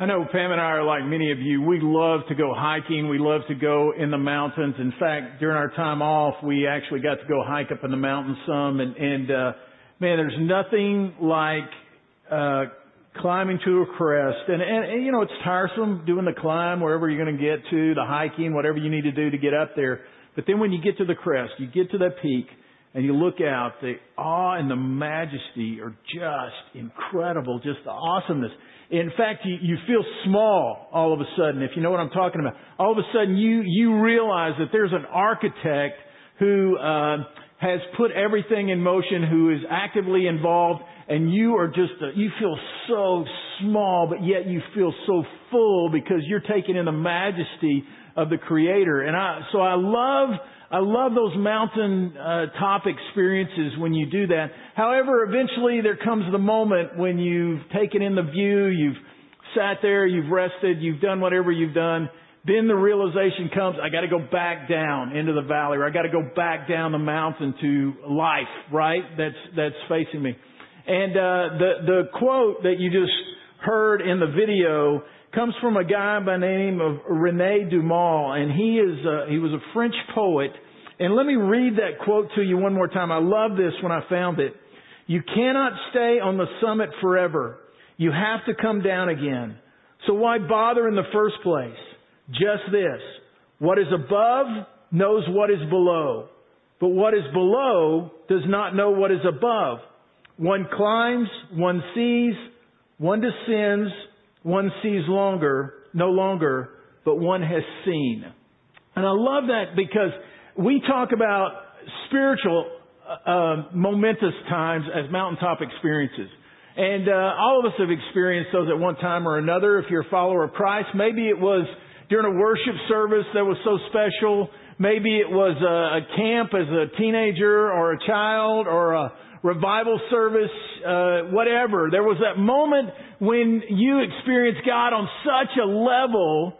I know Pam and I are like many of you. We love to go hiking. We love to go in the mountains. In fact, during our time off, we actually got to go hike up in the mountains some. And, and uh, man, there's nothing like uh, climbing to a crest. And, and, and you know, it's tiresome doing the climb wherever you're going to get to, the hiking, whatever you need to do to get up there. But then when you get to the crest, you get to that peak, and you look out, the awe and the majesty are just incredible, just the awesomeness. In fact, you, you feel small all of a sudden, if you know what I'm talking about. All of a sudden, you, you realize that there's an architect who uh, has put everything in motion, who is actively involved, and you are just, uh, you feel so small, but yet you feel so full because you're taking in the majesty of the Creator. And I, so I love I love those mountain uh, top experiences when you do that. However, eventually there comes the moment when you've taken in the view, you've sat there, you've rested, you've done whatever you've done. Then the realization comes, I gotta go back down into the valley or I gotta go back down the mountain to life, right? That's, that's facing me. And, uh, the, the quote that you just heard in the video comes from a guy by the name of Rene Daumal, and he is uh, he was a French poet. And let me read that quote to you one more time. I love this when I found it. You cannot stay on the summit forever. You have to come down again. So why bother in the first place? Just this. What is above knows what is below. But what is below does not know what is above. One climbs, one sees, one descends, one sees longer, no longer, but one has seen. And I love that because we talk about spiritual, uh, uh, momentous times as mountaintop experiences. And uh, all of us have experienced those at one time or another. If you're a follower of Christ, maybe it was during a worship service that was so special. Maybe it was a, a camp as a teenager or a child or a revival service, uh, whatever. There was that moment when you experienced God on such a level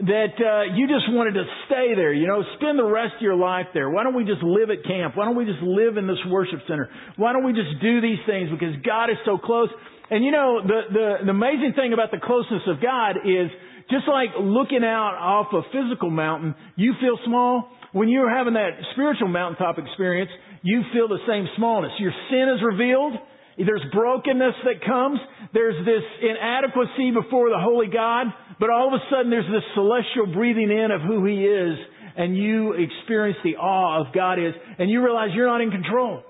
that uh, you just wanted to stay there. You know, spend the rest of your life there. Why don't we just live at camp? Why don't we just live in this worship center? Why don't we just do these things? Because God is so close. And you know, the the, the amazing thing about the closeness of God is just like looking out off a physical mountain, you feel small. When you're having that spiritual mountaintop experience, you feel the same smallness. Your sin is revealed. There's brokenness that comes. There's this inadequacy before the Holy God. But all of a sudden there's this celestial breathing in of who He is. And you experience the awe of God is. And you realize you're not in control.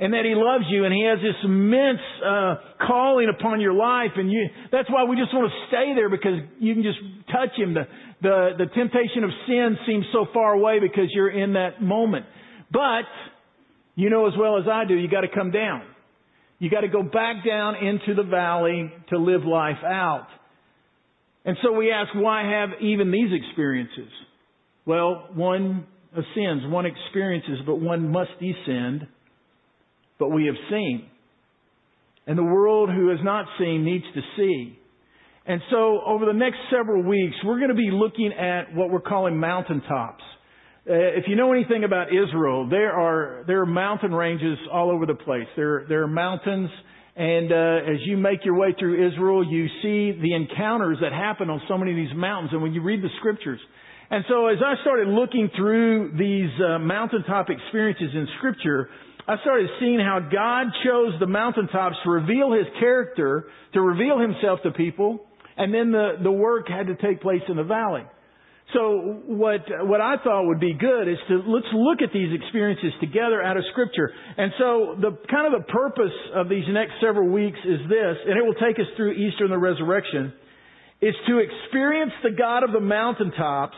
And that He loves you and He has this immense, uh, calling upon your life. And you, that's why we just want to stay there because you can just touch Him. The, the, the temptation of sin seems so far away because you're in that moment. But, you know as well as I do, you gotta come down. You gotta go back down into the valley to live life out. And so we ask, why have even these experiences? Well, one ascends, one experiences, but one must descend. But we have seen. And the world who has not seen needs to see. And so over the next several weeks, we're going to be looking at what we're calling mountaintops. Uh, if you know anything about Israel, there are there are mountain ranges all over the place. There there are mountains, and uh, as you make your way through Israel, you see the encounters that happen on so many of these mountains. And when you read the scriptures, and so as I started looking through these uh, mountaintop experiences in Scripture, I started seeing how God chose the mountaintops to reveal His character, to reveal Himself to people, and then the the work had to take place in the valley. So what, what I thought would be good is to, let's look at these experiences together out of scripture. And so the, kind of the purpose of these next several weeks is this, and it will take us through Easter and the resurrection, is to experience the God of the mountaintops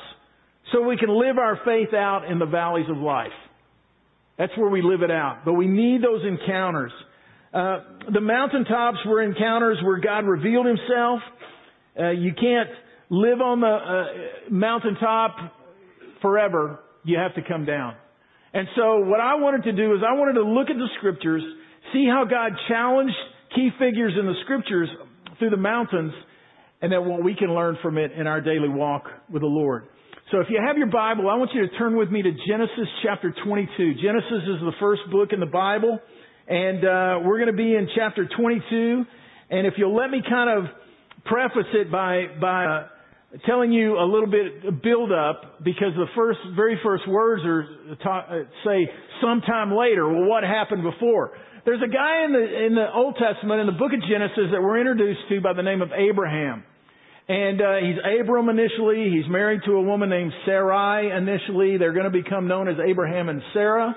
so we can live our faith out in the valleys of life. That's where we live it out. But we need those encounters. Uh, the mountaintops were encounters where God revealed Himself. Uh, you can't live on the uh, mountaintop forever, you have to come down. And so what I wanted to do is I wanted to look at the scriptures, see how God challenged key figures in the scriptures through the mountains, and then what we can learn from it in our daily walk with the Lord. So if you have your Bible, I want you to turn with me to Genesis chapter 22. Genesis is the first book in the Bible, and uh, we're going to be in chapter 22. And if you'll let me kind of preface it by, by uh, telling you a little bit build up because the first, very first words are talk, uh, say sometime later. Well, what happened before? There's a guy in the, in the Old Testament, in the book of Genesis, that we're introduced to by the name of Abraham. And uh, he's Abram initially. He's married to a woman named Sarai initially. They're going to become known as Abraham and Sarah.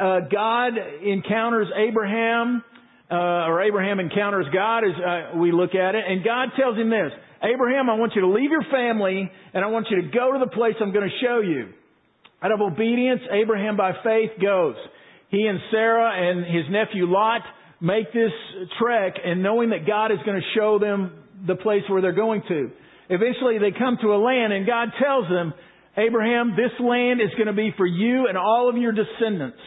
Uh, God encounters Abraham, uh, or Abraham encounters God as uh, we look at it, and God tells him this: Abraham, I want you to leave your family, and I want you to go to the place I'm going to show you. Out of obedience, Abraham by faith goes he and Sarah and his nephew Lot make this trek and knowing that God is going to show them the place where they're going to. Eventually they come to a land and God tells them, Abraham, this land is going to be for you and all of your descendants.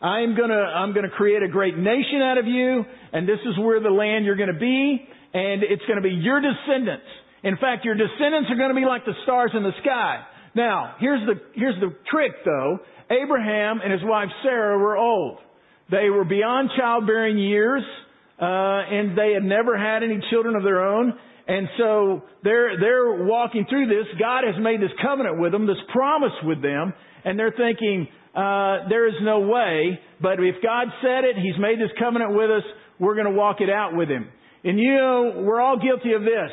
I'm gonna, I'm gonna create a great nation out of you, and this is where the land you're gonna be, and it's gonna be your descendants. In fact, your descendants are gonna be like the stars in the sky. Now, here's the, here's the trick though. Abraham and his wife Sarah were old. They were beyond childbearing years, uh, and they had never had any children of their own. And so they're, they're walking through this. God has made this covenant with them, this promise with them, and they're thinking, uh, there is no way, but if God said it, He's made this covenant with us, we're going to walk it out with Him. And you know, we're all guilty of this.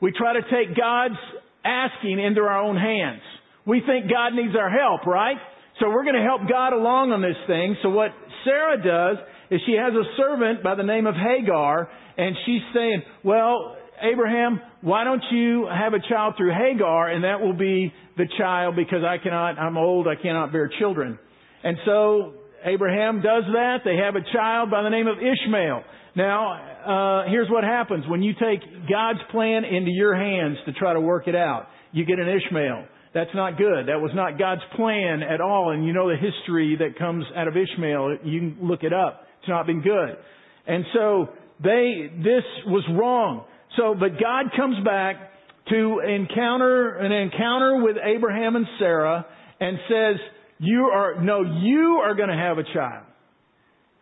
We try to take God's asking into our own hands. We think God needs our help, right? So we're going to help God along on this thing. So what Sarah does is she has a servant by the name of Hagar, and she's saying, well, Abraham, why don't you have a child through Hagar, and that will be the child because I cannot, I'm old, I cannot bear children. And so Abraham does that. They have a child by the name of Ishmael. Now, uh, here's what happens when you take God's plan into your hands to try to work it out. You get an Ishmael. That's not good. That was not God's plan at all. And you know the history that comes out of Ishmael. You can look it up. It's not been good. And so they, this was wrong. So, but God comes back to encounter, an encounter with Abraham and Sarah and says, you are, no, you are going to have a child.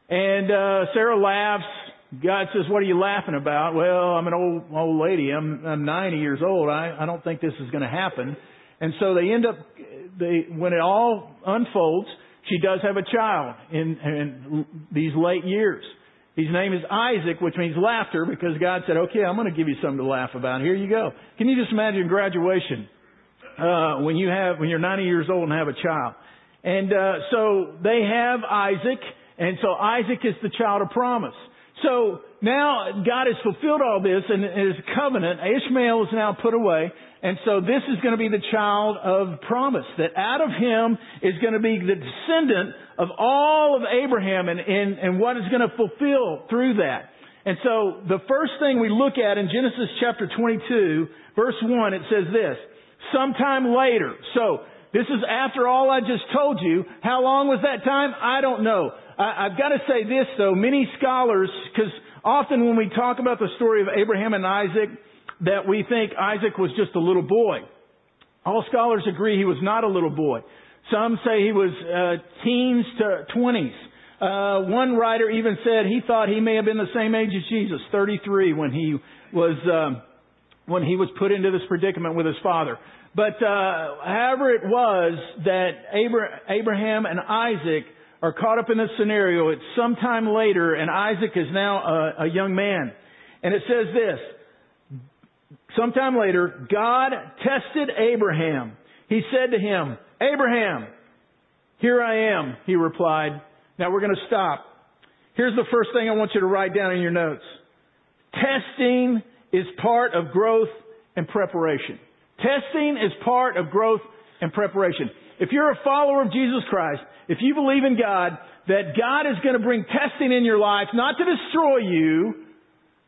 And, uh, Sarah laughs. God says, what are you laughing about? Well, I'm an old, old lady. I'm, I'm 90 years old. I, I don't think this is going to happen. And so they end up, they, when it all unfolds, she does have a child in, in these late years. His name is Isaac, which means laughter, because God said, okay, I'm going to give you something to laugh about. Here you go. Can you just imagine graduation, uh, when you have, when you're 90 years old and have a child? And, uh, so they have Isaac, and so Isaac is the child of promise. So now God has fulfilled all this and his covenant. Ishmael is now put away. And so this is going to be the child of promise, that out of him is going to be the descendant of all of Abraham and, and, and what is going to fulfill through that. And so the first thing we look at in Genesis chapter 22, verse 1, it says this, sometime later. So this is after all I just told you. How long was that time? I don't know. I, I've got to say this though, many scholars, because often when we talk about the story of Abraham and Isaac, that we think Isaac was just a little boy. All scholars agree he was not a little boy. Some say he was uh, teens to 20s. Uh, one writer even said he thought he may have been the same age as Jesus, 33, when he was um, when he was put into this predicament with his father. But uh, however it was that Abraham and Isaac are caught up in this scenario, it's sometime later, and Isaac is now a, a young man. And it says this, Sometime later, God tested Abraham. He said to him, Abraham, here I am, he replied. Now we're going to stop. Here's the first thing I want you to write down in your notes. Testing is part of growth and preparation. Testing is part of growth and preparation. If you're a follower of Jesus Christ, if you believe in God, that God is going to bring testing in your life, not to destroy you,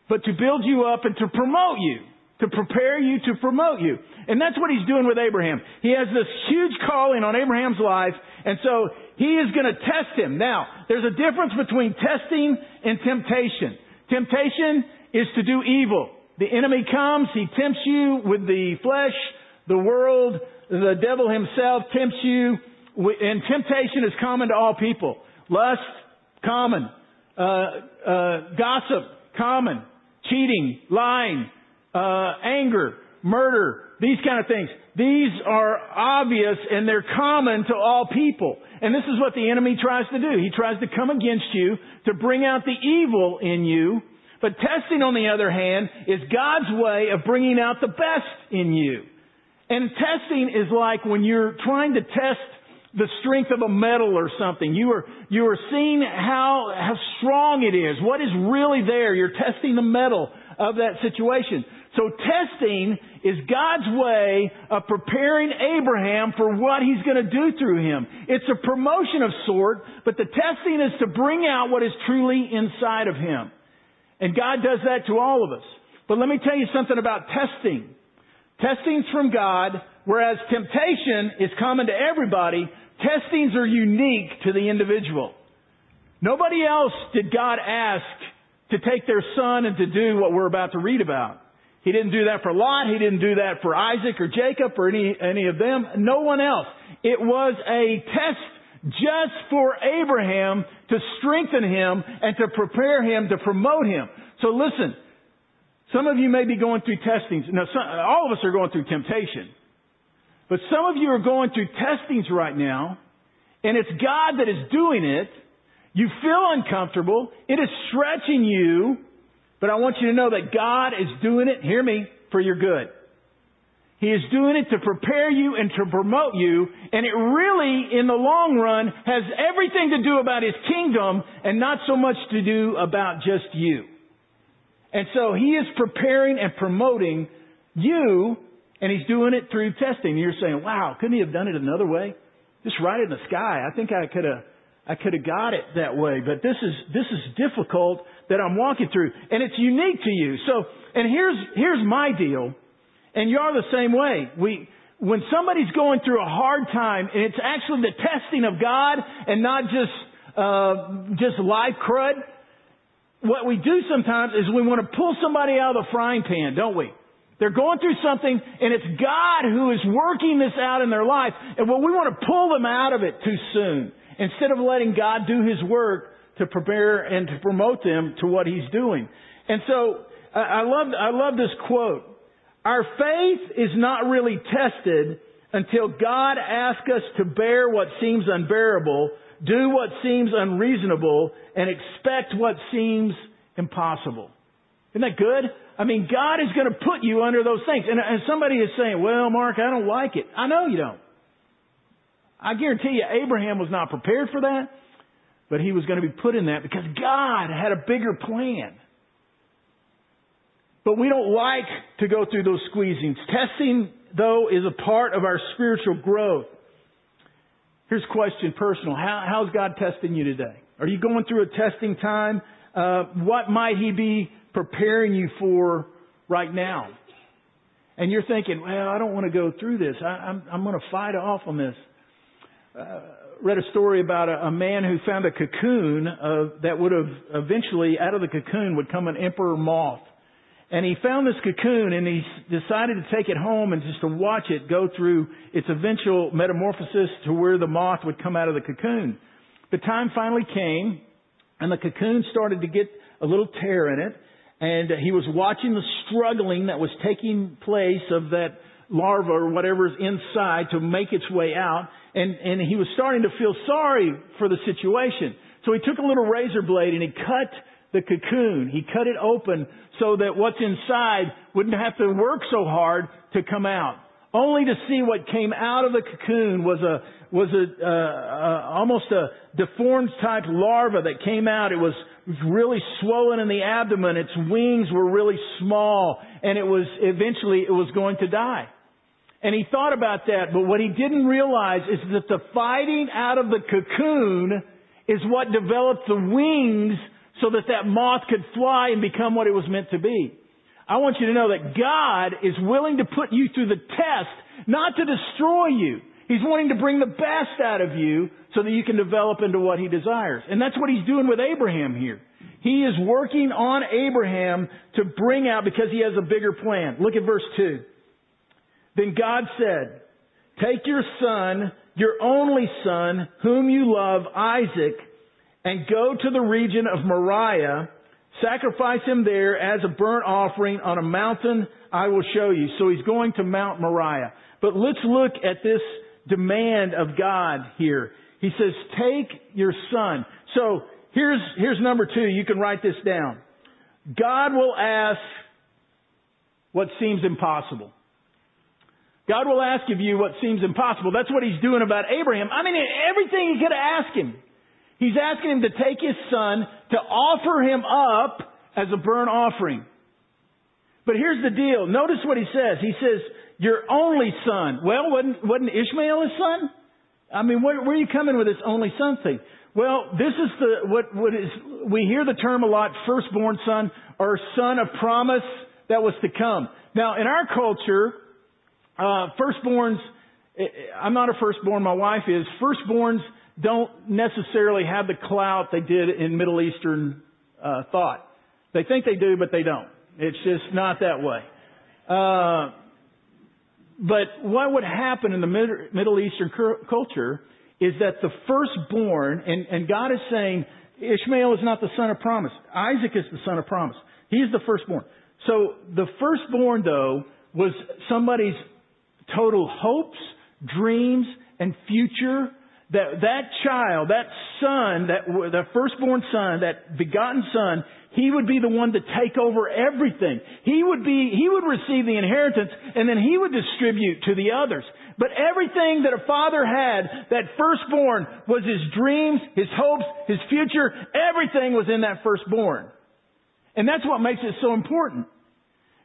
but to build you up and to promote you to prepare you, to promote you. And that's what he's doing with Abraham. He has this huge calling on Abraham's life, and so he is going to test him. Now, there's a difference between testing and temptation. Temptation is to do evil. The enemy comes, he tempts you with the flesh, the world, the devil himself tempts you, and temptation is common to all people. Lust, common. Uh, uh, gossip, common. Cheating, lying, uh, anger, murder, these kind of things. These are obvious and they're common to all people. And this is what the enemy tries to do. He tries to come against you to bring out the evil in you. But testing, on the other hand, is God's way of bringing out the best in you. And testing is like when you're trying to test the strength of a metal or something. You are, you are seeing how, how strong it is. What is really there? You're testing the metal of that situation. So testing is God's way of preparing Abraham for what he's going to do through him. It's a promotion of sort, but the testing is to bring out what is truly inside of him. And God does that to all of us. But let me tell you something about testing. Testing's from God, whereas temptation is common to everybody. Testings are unique to the individual. Nobody else did God ask to take their son and to do what we're about to read about. He didn't do that for Lot. He didn't do that for Isaac or Jacob or any, any of them. No one else. It was a test just for Abraham to strengthen him and to prepare him to promote him. So listen, some of you may be going through testings. Now, some, all of us are going through temptation. But some of you are going through testings right now, and it's God that is doing it. You feel uncomfortable. It is stretching you. But I want you to know that God is doing it, hear me, for your good. He is doing it to prepare you and to promote you, and it really, in the long run, has everything to do about His kingdom and not so much to do about just you. And so He is preparing and promoting you, and He's doing it through testing. You're saying, wow, couldn't He have done it another way? Just right in the sky. I think I could have, I could have got it that way, but this is, this is difficult that I'm walking through. And it's unique to you. So, and here's, here's my deal. And you're the same way. We, when somebody's going through a hard time and it's actually the testing of God and not just, uh, just life crud, what we do sometimes is we want to pull somebody out of the frying pan, don't we? They're going through something and it's God who is working this out in their life. And well, we want to pull them out of it too soon instead of letting God do His work to prepare and to promote them to what He's doing. And so I love I love this quote. Our faith is not really tested until God asks us to bear what seems unbearable, do what seems unreasonable, and expect what seems impossible. Isn't that good? I mean, God is going to put you under those things. And, and somebody is saying, well, Mark, I don't like it. I know you don't. I guarantee you, Abraham was not prepared for that. But he was going to be put in that because God had a bigger plan. But we don't like to go through those squeezings. Testing, though, is a part of our spiritual growth. Here's a question personal. How, how's God testing you today? Are you going through a testing time? Uh, what might He be preparing you for right now? And you're thinking, well, I don't want to go through this. I, I'm, I'm going to fight off on this. Uh, read a story about a, a man who found a cocoon uh, that would have eventually, out of the cocoon, would come an emperor moth. And he found this cocoon and he decided to take it home and just to watch it go through its eventual metamorphosis to where the moth would come out of the cocoon. The time finally came and the cocoon started to get a little tear in it and he was watching the struggling that was taking place of that larva or whatever's inside to make its way out and, and he was starting to feel sorry for the situation. So he took a little razor blade and he cut the cocoon. He cut it open so that what's inside wouldn't have to work so hard to come out. Only to see what came out of the cocoon was a was a uh, uh, almost a deformed type larva that came out. It was really swollen in the abdomen. Its wings were really small, and it was eventually it was going to die. And he thought about that, but what he didn't realize is that the fighting out of the cocoon is what developed the wings so that that moth could fly and become what it was meant to be. I want you to know that God is willing to put you through the test, not to destroy you. He's wanting to bring the best out of you so that you can develop into what He desires. And that's what He's doing with Abraham here. He is working on Abraham to bring out because He has a bigger plan. Look at verse 2. Then God said, Take your son, your only son, whom you love, Isaac, and go to the region of Moriah. Sacrifice him there as a burnt offering on a mountain I will show you. So he's going to Mount Moriah. But let's look at this demand of God here. He says, take your son. So here's, here's number two. You can write this down. God will ask what seems impossible. God will ask of you what seems impossible. That's what he's doing about Abraham. I mean, everything he could ask him. He's asking him to take his son to offer him up as a burnt offering. But here's the deal. Notice what he says. He says, your only son. Well, wasn't, wasn't Ishmael his son? I mean, where, where are you coming with this only son thing? Well, this is the, what, what is, we hear the term a lot, firstborn son or son of promise that was to come. Now, in our culture, uh, firstborns, eh, eh, I'm not a firstborn, my wife is. Firstborns don't necessarily have the clout they did in Middle Eastern uh, thought. They think they do, but they don't. It's just not that way. Uh, but what would happen in the Middle Eastern culture is that the firstborn, and, and God is saying, Ishmael is not the son of promise. Isaac is the son of promise. He's the firstborn. So the firstborn, though, was somebody's total hopes, dreams, and future. That that child, that son, that the firstborn son, that begotten son, he would be the one to take over everything. He would be, he would receive the inheritance and then he would distribute to the others. But everything that a father had, that firstborn was his dreams, his hopes, his future, everything was in that firstborn. And that's what makes it so important.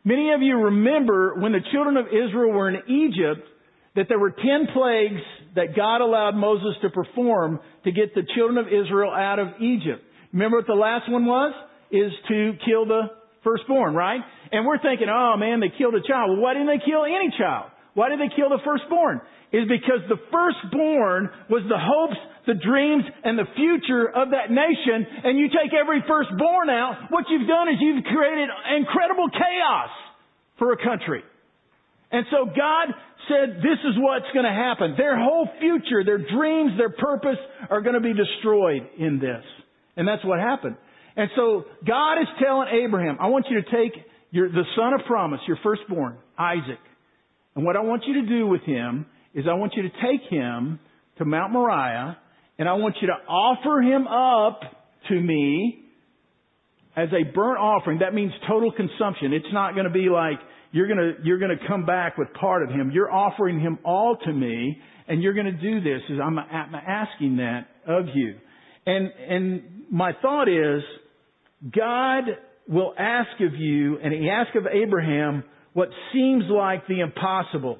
Many of you remember when the children of Israel were in Egypt that there were ten plagues that God allowed Moses to perform to get the children of Israel out of Egypt. Remember what the last one was? is to kill the firstborn, right? And we're thinking, oh man, they killed a child. Well, why didn't they kill any child? Why did they kill the firstborn? Is because the firstborn was the hopes, the dreams, and the future of that nation, and you take every firstborn out, what you've done is you've created incredible chaos for a country. And so God said, this is what's going to happen. Their whole future, their dreams, their purpose are going to be destroyed in this. And that's what happened. And so God is telling Abraham, I want you to take your, the son of promise, your firstborn, Isaac. And what I want you to do with him is I want you to take him to Mount Moriah and I want you to offer him up to me as a burnt offering. That means total consumption. It's not going to be like you're to, you're to come back with part of him. You're offering him all to me and you're to do this. I'm asking that of you. And, and my thought is, God will ask of you, and He asked of Abraham, what seems like the impossible.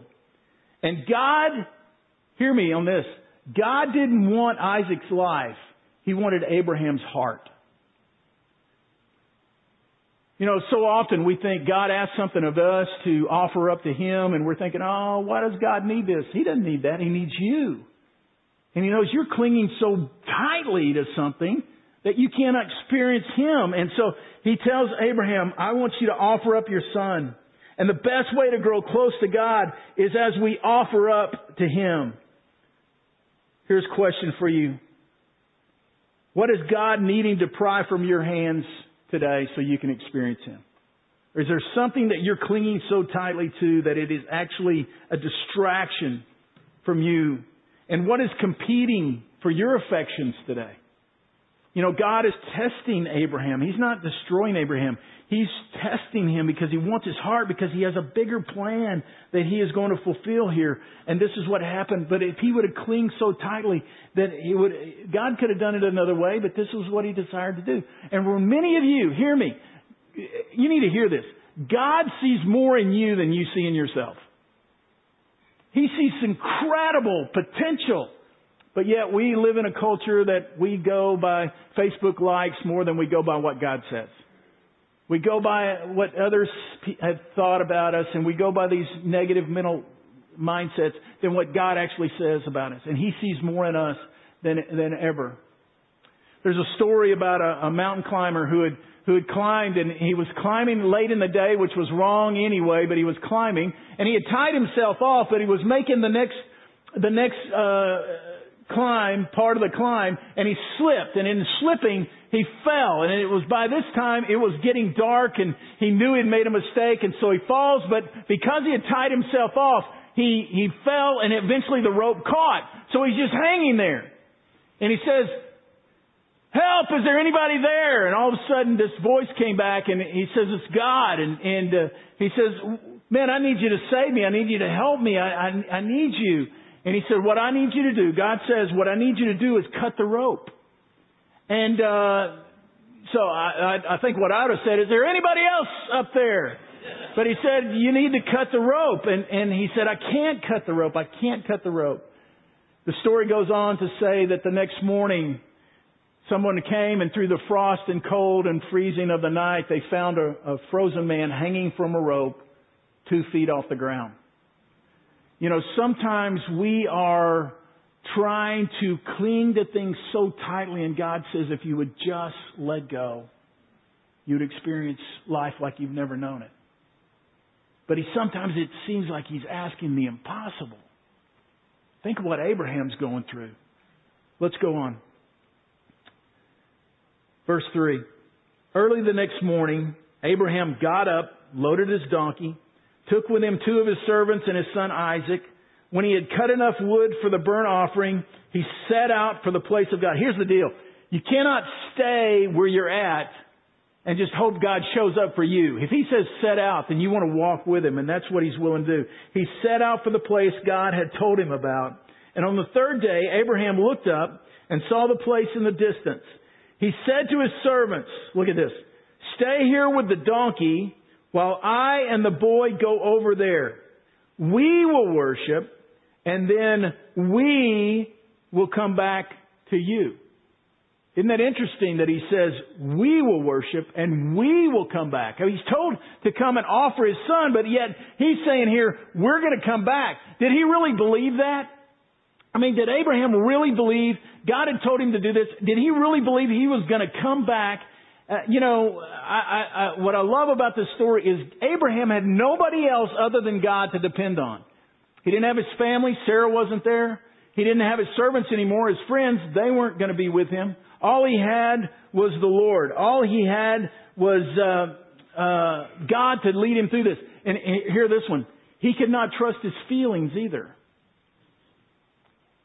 And God, hear me on this, God didn't want Isaac's life. He wanted Abraham's heart. You know, so often we think God asks something of us to offer up to Him, and we're thinking, oh, why does God need this? He doesn't need that. He needs you. And He knows you're clinging so tightly to something that you cannot experience Him. And so He tells Abraham, I want you to offer up your son. And the best way to grow close to God is as we offer up to Him. Here's a question for you. What is God needing to pry from your hands today so you can experience Him? Or is there something that you're clinging so tightly to that it is actually a distraction from you? And what is competing for your affections today? You know, God is testing Abraham. He's not destroying Abraham. He's testing him because he wants his heart because he has a bigger plan that he is going to fulfill here. And this is what happened. But if he would have clinged so tightly that he would, God could have done it another way, but this was what he desired to do. And for many of you, hear me. You need to hear this. God sees more in you than you see in yourself. He sees incredible potential but yet we live in a culture that we go by Facebook likes more than we go by what God says. We go by what others have thought about us and we go by these negative mental mindsets than what God actually says about us. And He sees more in us than, than ever. There's a story about a, a mountain climber who had who had climbed and he was climbing late in the day, which was wrong anyway, but he was climbing and he had tied himself off, but he was making the next, the next, uh, climb, part of the climb, and he slipped. And in slipping, he fell. And it was by this time, it was getting dark and he knew he'd made a mistake and so he falls, but because he had tied himself off, he, he fell and eventually the rope caught. So he's just hanging there. And he says, help, is there anybody there? And all of a sudden this voice came back and he says, it's God. And, and uh, he says, man, I need you to save me. I need you to help me. I, I, I need you. And he said, what I need you to do, God says, what I need you to do is cut the rope. And, uh, so I, I, think what I would have said, is there anybody else up there? But he said, you need to cut the rope. And, and he said, I can't cut the rope. I can't cut the rope. The story goes on to say that the next morning, someone came and through the frost and cold and freezing of the night, they found a, a frozen man hanging from a rope two feet off the ground. You know, sometimes we are trying to cling to things so tightly and God says if you would just let go, you'd experience life like you've never known it. But he sometimes it seems like he's asking the impossible. Think of what Abraham's going through. Let's go on. Verse 3. Early the next morning, Abraham got up, loaded his donkey, took with him two of his servants and his son Isaac. When he had cut enough wood for the burnt offering, he set out for the place of God. Here's the deal. You cannot stay where you're at and just hope God shows up for you. If he says set out, then you want to walk with him, and that's what he's willing to do. He set out for the place God had told him about. And on the third day, Abraham looked up and saw the place in the distance. He said to his servants, look at this, stay here with the donkey while I and the boy go over there. We will worship and then we will come back to you. Isn't that interesting that he says, we will worship and we will come back? He's told to come and offer his son, but yet he's saying here, we're going to come back. Did he really believe that? I mean, did Abraham really believe God had told him to do this? Did he really believe he was going to come back? Uh, you know, I, I, I, what I love about this story is Abraham had nobody else other than God to depend on. He didn't have his family. Sarah wasn't there. He didn't have his servants anymore. His friends, they weren't going to be with him. All he had was the Lord. All he had was uh, uh, God to lead him through this. And, and hear this one. He could not trust his feelings either.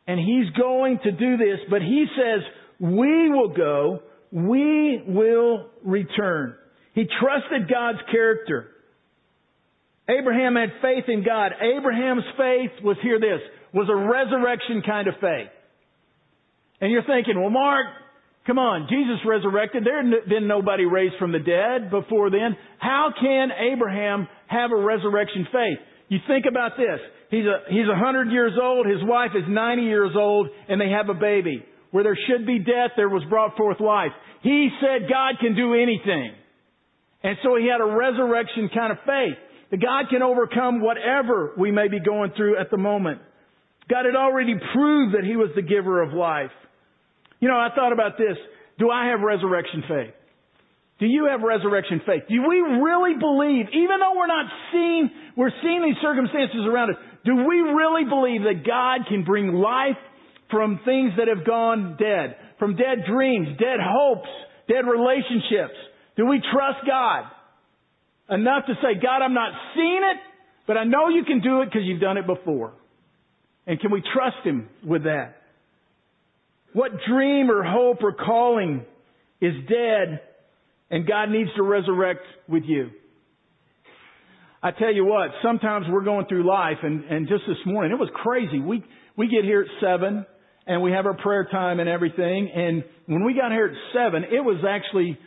And he's going to do this, but he says, we will go, we will return. He trusted God's character. Abraham had faith in God. Abraham's faith was, hear this, was a resurrection kind of faith. And you're thinking, well, Mark, Come on, Jesus resurrected. There had been nobody raised from the dead before then. How can Abraham have a resurrection faith? You think about this. He's a, he's a hundred years old, his wife is 90 years old, and they have a baby. Where there should be death, there was brought forth life. He said God can do anything. And so he had a resurrection kind of faith. That God can overcome whatever we may be going through at the moment. God had already proved that he was the giver of life. You know, I thought about this. Do I have resurrection faith? Do you have resurrection faith? Do we really believe, even though we're not seeing, we're seeing these circumstances around us, do we really believe that God can bring life from things that have gone dead? From dead dreams, dead hopes, dead relationships? Do we trust God enough to say, God, I'm not seeing it, but I know you can do it because you've done it before? And can we trust Him with that? What dream or hope or calling is dead and God needs to resurrect with you? I tell you what, sometimes we're going through life and, and just this morning, it was crazy. We, we get here at seven and we have our prayer time and everything. And when we got here at seven, it was actually,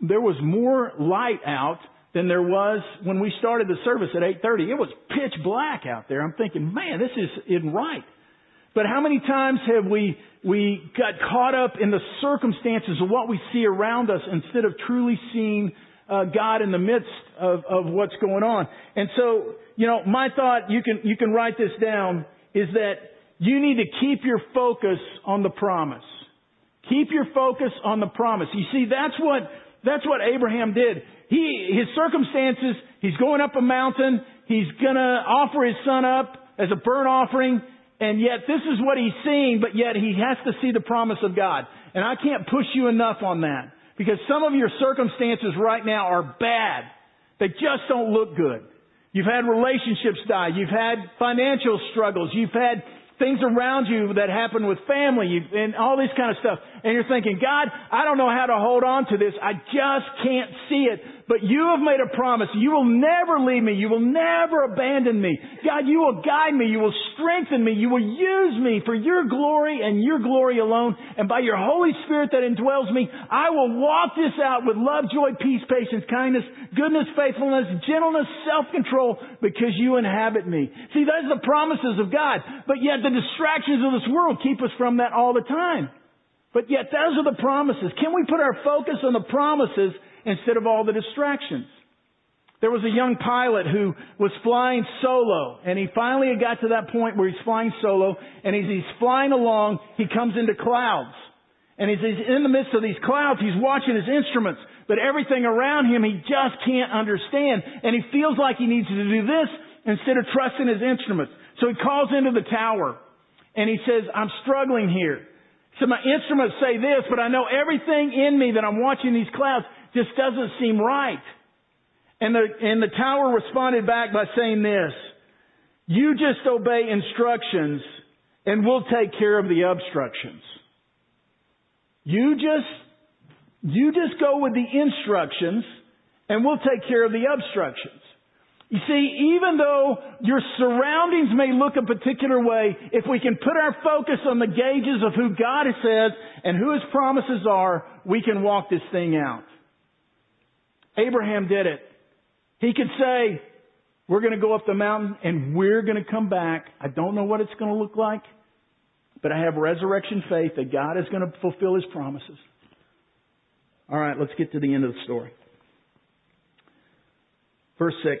there was more light out than there was when we started the service at 8.30. It was pitch black out there. I'm thinking, man, this is isn't right. But how many times have we, we got caught up in the circumstances of what we see around us instead of truly seeing uh, God in the midst of, of what's going on? And so, you know, my thought, you can, you can write this down, is that you need to keep your focus on the promise. Keep your focus on the promise. You see, that's what, that's what Abraham did. He, his circumstances, he's going up a mountain, he's gonna offer his son up as a burnt offering, and yet this is what he's seeing, but yet he has to see the promise of God. And I can't push you enough on that. Because some of your circumstances right now are bad. They just don't look good. You've had relationships die. You've had financial struggles. You've had things around you that happen with family and all this kind of stuff. And you're thinking, God, I don't know how to hold on to this. I just can't see it. But you have made a promise. You will never leave me. You will never abandon me. God, you will guide me. You will strengthen me. You will use me for your glory and your glory alone. And by your Holy Spirit that indwells me, I will walk this out with love, joy, peace, patience, kindness, goodness, faithfulness, gentleness, self-control because you inhabit me. See, those are the promises of God. But yet the distractions of this world keep us from that all the time. But yet those are the promises. Can we put our focus on the promises instead of all the distractions. There was a young pilot who was flying solo, and he finally got to that point where he's flying solo, and as he's flying along, he comes into clouds. And as he's in the midst of these clouds, he's watching his instruments, but everything around him he just can't understand, and he feels like he needs to do this instead of trusting his instruments. So he calls into the tower, and he says, I'm struggling here. So my instruments say this, but I know everything in me that I'm watching these clouds just doesn't seem right. And the, and the tower responded back by saying this, you just obey instructions and we'll take care of the obstructions. You just, you just go with the instructions and we'll take care of the obstructions. You see, even though your surroundings may look a particular way, if we can put our focus on the gauges of who God says and who His promises are, we can walk this thing out. Abraham did it. He could say, we're going to go up the mountain and we're going to come back. I don't know what it's going to look like, but I have resurrection faith that God is going to fulfill His promises. All right, let's get to the end of the story. Verse 6.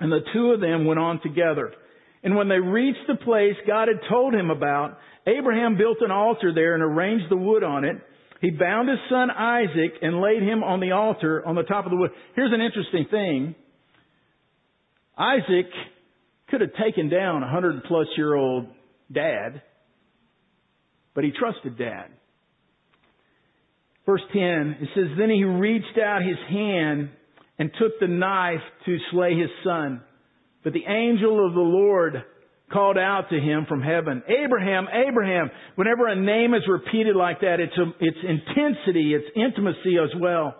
And the two of them went on together. And when they reached the place God had told him about, Abraham built an altar there and arranged the wood on it. He bound his son Isaac and laid him on the altar on the top of the wood. Here's an interesting thing. Isaac could have taken down a hundred plus year old dad, but he trusted dad. Verse 10, it says, Then he reached out his hand and took the knife to slay his son. But the angel of the Lord called out to him from heaven, Abraham, Abraham. Whenever a name is repeated like that, it's, a, it's intensity, it's intimacy as well.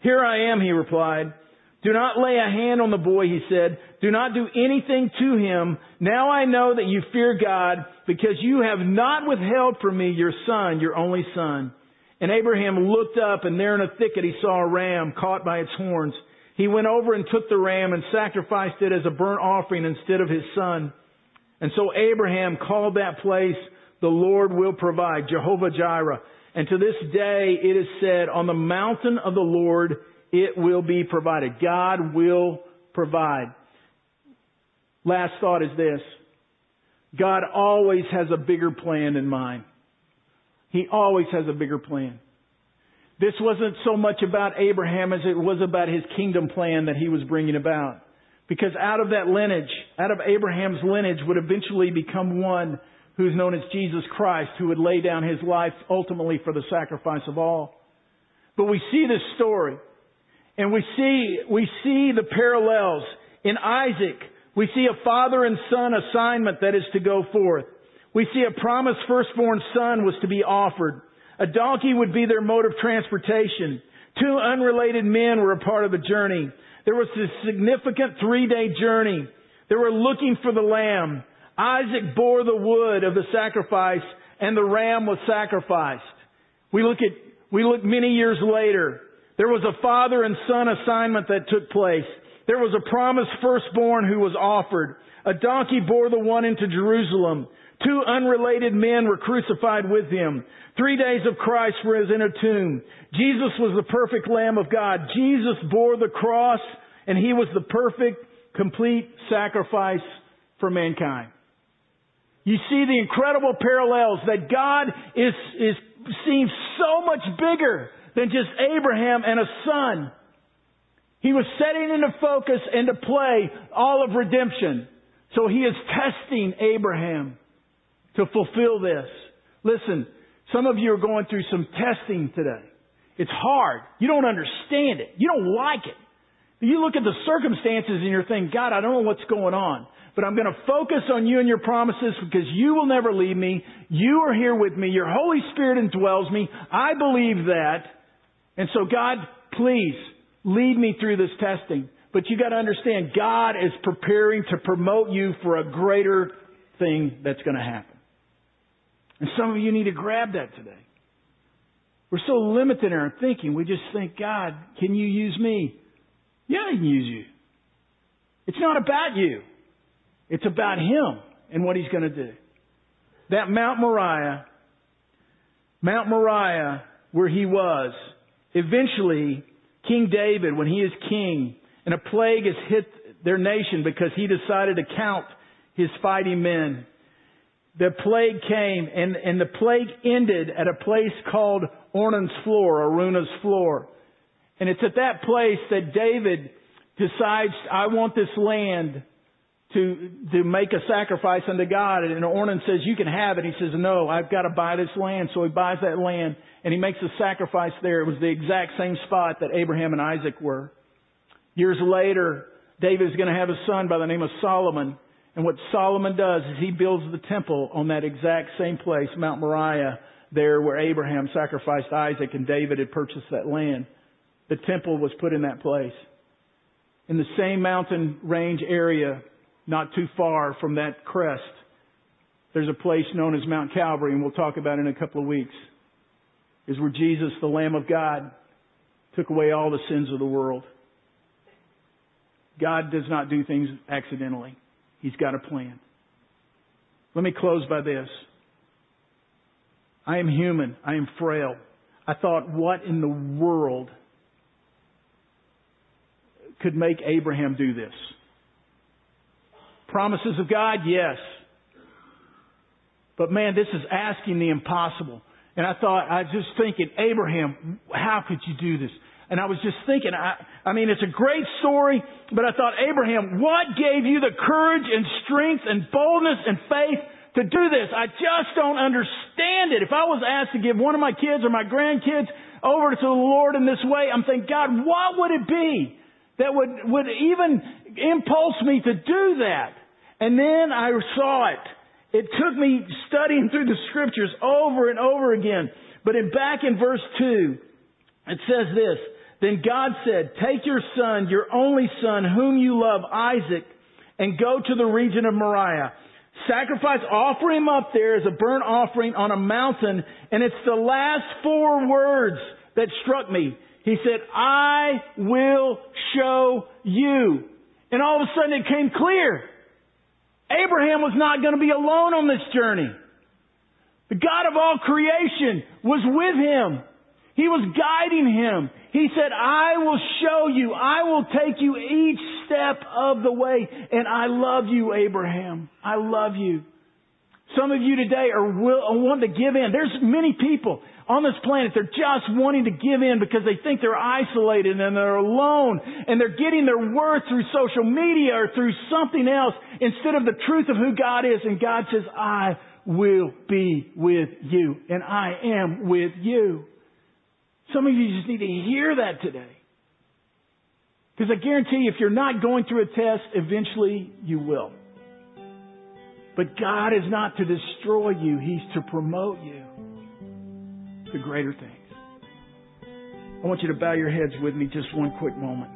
Here I am, he replied. Do not lay a hand on the boy, he said. Do not do anything to him. Now I know that you fear God because you have not withheld from me your son, your only son. And Abraham looked up and there in a thicket he saw a ram caught by its horns. He went over and took the ram and sacrificed it as a burnt offering instead of his son. And so Abraham called that place, the Lord will provide, Jehovah Jireh. And to this day it is said, on the mountain of the Lord it will be provided. God will provide. Last thought is this. God always has a bigger plan in mind. He always has a bigger plan. This wasn't so much about Abraham as it was about his kingdom plan that he was bringing about. Because out of that lineage, out of Abraham's lineage would eventually become one who's known as Jesus Christ, who would lay down his life ultimately for the sacrifice of all. But we see this story, and we see, we see the parallels. In Isaac, we see a father and son assignment that is to go forth. We see a promised firstborn son was to be offered. A donkey would be their mode of transportation. Two unrelated men were a part of the journey. There was a significant three day journey. They were looking for the lamb. Isaac bore the wood of the sacrifice and the ram was sacrificed. We look at, we look many years later. There was a father and son assignment that took place. there was a promised firstborn who was offered. A donkey bore the one into Jerusalem. Two unrelated men were crucified with him. Three days of Christ was in a tomb. Jesus was the perfect Lamb of God. Jesus bore the cross and he was the perfect, complete sacrifice for mankind. You see the incredible parallels that God is, is, seems so much bigger than just Abraham and a son. He was setting into focus and to play all of redemption. So he is testing Abraham to fulfill this. Listen, some of you are going through some testing today. It's hard. You don't understand it. You don't like it. You look at the circumstances and you're thinking, God, I don't know what's going on, but I'm going to focus on you and your promises because you will never leave me. You are here with me. Your Holy Spirit indwells me. I believe that. And so God, please lead me through this testing. But you got to understand, God is preparing to promote you for a greater thing that's going to happen. And some of you need to grab that today. We're so limited in our thinking. We just think, God, can you use me? Yeah, I can use you. It's not about you. It's about Him and what He's going to do. That Mount Moriah, Mount Moriah, where He was, eventually, King David, when he is king, and a plague has hit their nation because he decided to count his fighting men the plague came and, and the plague ended at a place called Ornan's floor, Araunah's floor. And it's at that place that David decides, I want this land to, to make a sacrifice unto God. And Ornan says, you can have it. He says, no, I've got to buy this land. So he buys that land and he makes a sacrifice there. It was the exact same spot that Abraham and Isaac were. Years later, David is going to have a son by the name of Solomon. And what Solomon does is he builds the temple on that exact same place, Mount Moriah, there where Abraham sacrificed Isaac and David had purchased that land. The temple was put in that place. In the same mountain range area, not too far from that crest, there's a place known as Mount Calvary, and we'll talk about in a couple of weeks, is where Jesus, the Lamb of God, took away all the sins of the world. God does not do things accidentally. He's got a plan. Let me close by this. I am human. I am frail. I thought, what in the world could make Abraham do this? Promises of God? Yes. But man, this is asking the impossible. And I thought, I was just thinking, Abraham, how could you do this? And I was just thinking, I, I mean, it's a great story, but I thought, Abraham, what gave you the courage and strength and boldness and faith to do this? I just don't understand it. If I was asked to give one of my kids or my grandkids over to the Lord in this way, I'm thinking, God, what would it be that would, would even impulse me to do that? And then I saw it. It took me studying through the scriptures over and over again. But in back in verse 2, it says this, then God said, take your son, your only son, whom you love, Isaac, and go to the region of Moriah. Sacrifice, offer him up there as a burnt offering on a mountain. And it's the last four words that struck me. He said, I will show you. And all of a sudden it came clear. Abraham was not going to be alone on this journey. The God of all creation was with him. He was guiding him. He said, I will show you. I will take you each step of the way. And I love you, Abraham. I love you. Some of you today are, will, wanting to give in. There's many people on this planet, they're just wanting to give in because they think they're isolated and they're alone and they're getting their worth through social media or through something else instead of the truth of who God is. And God says, I will be with you and I am with you. Some of you just need to hear that today. Because I guarantee you, if you're not going through a test, eventually you will. But God is not to destroy you, He's to promote you to greater things. I want you to bow your heads with me just one quick moment.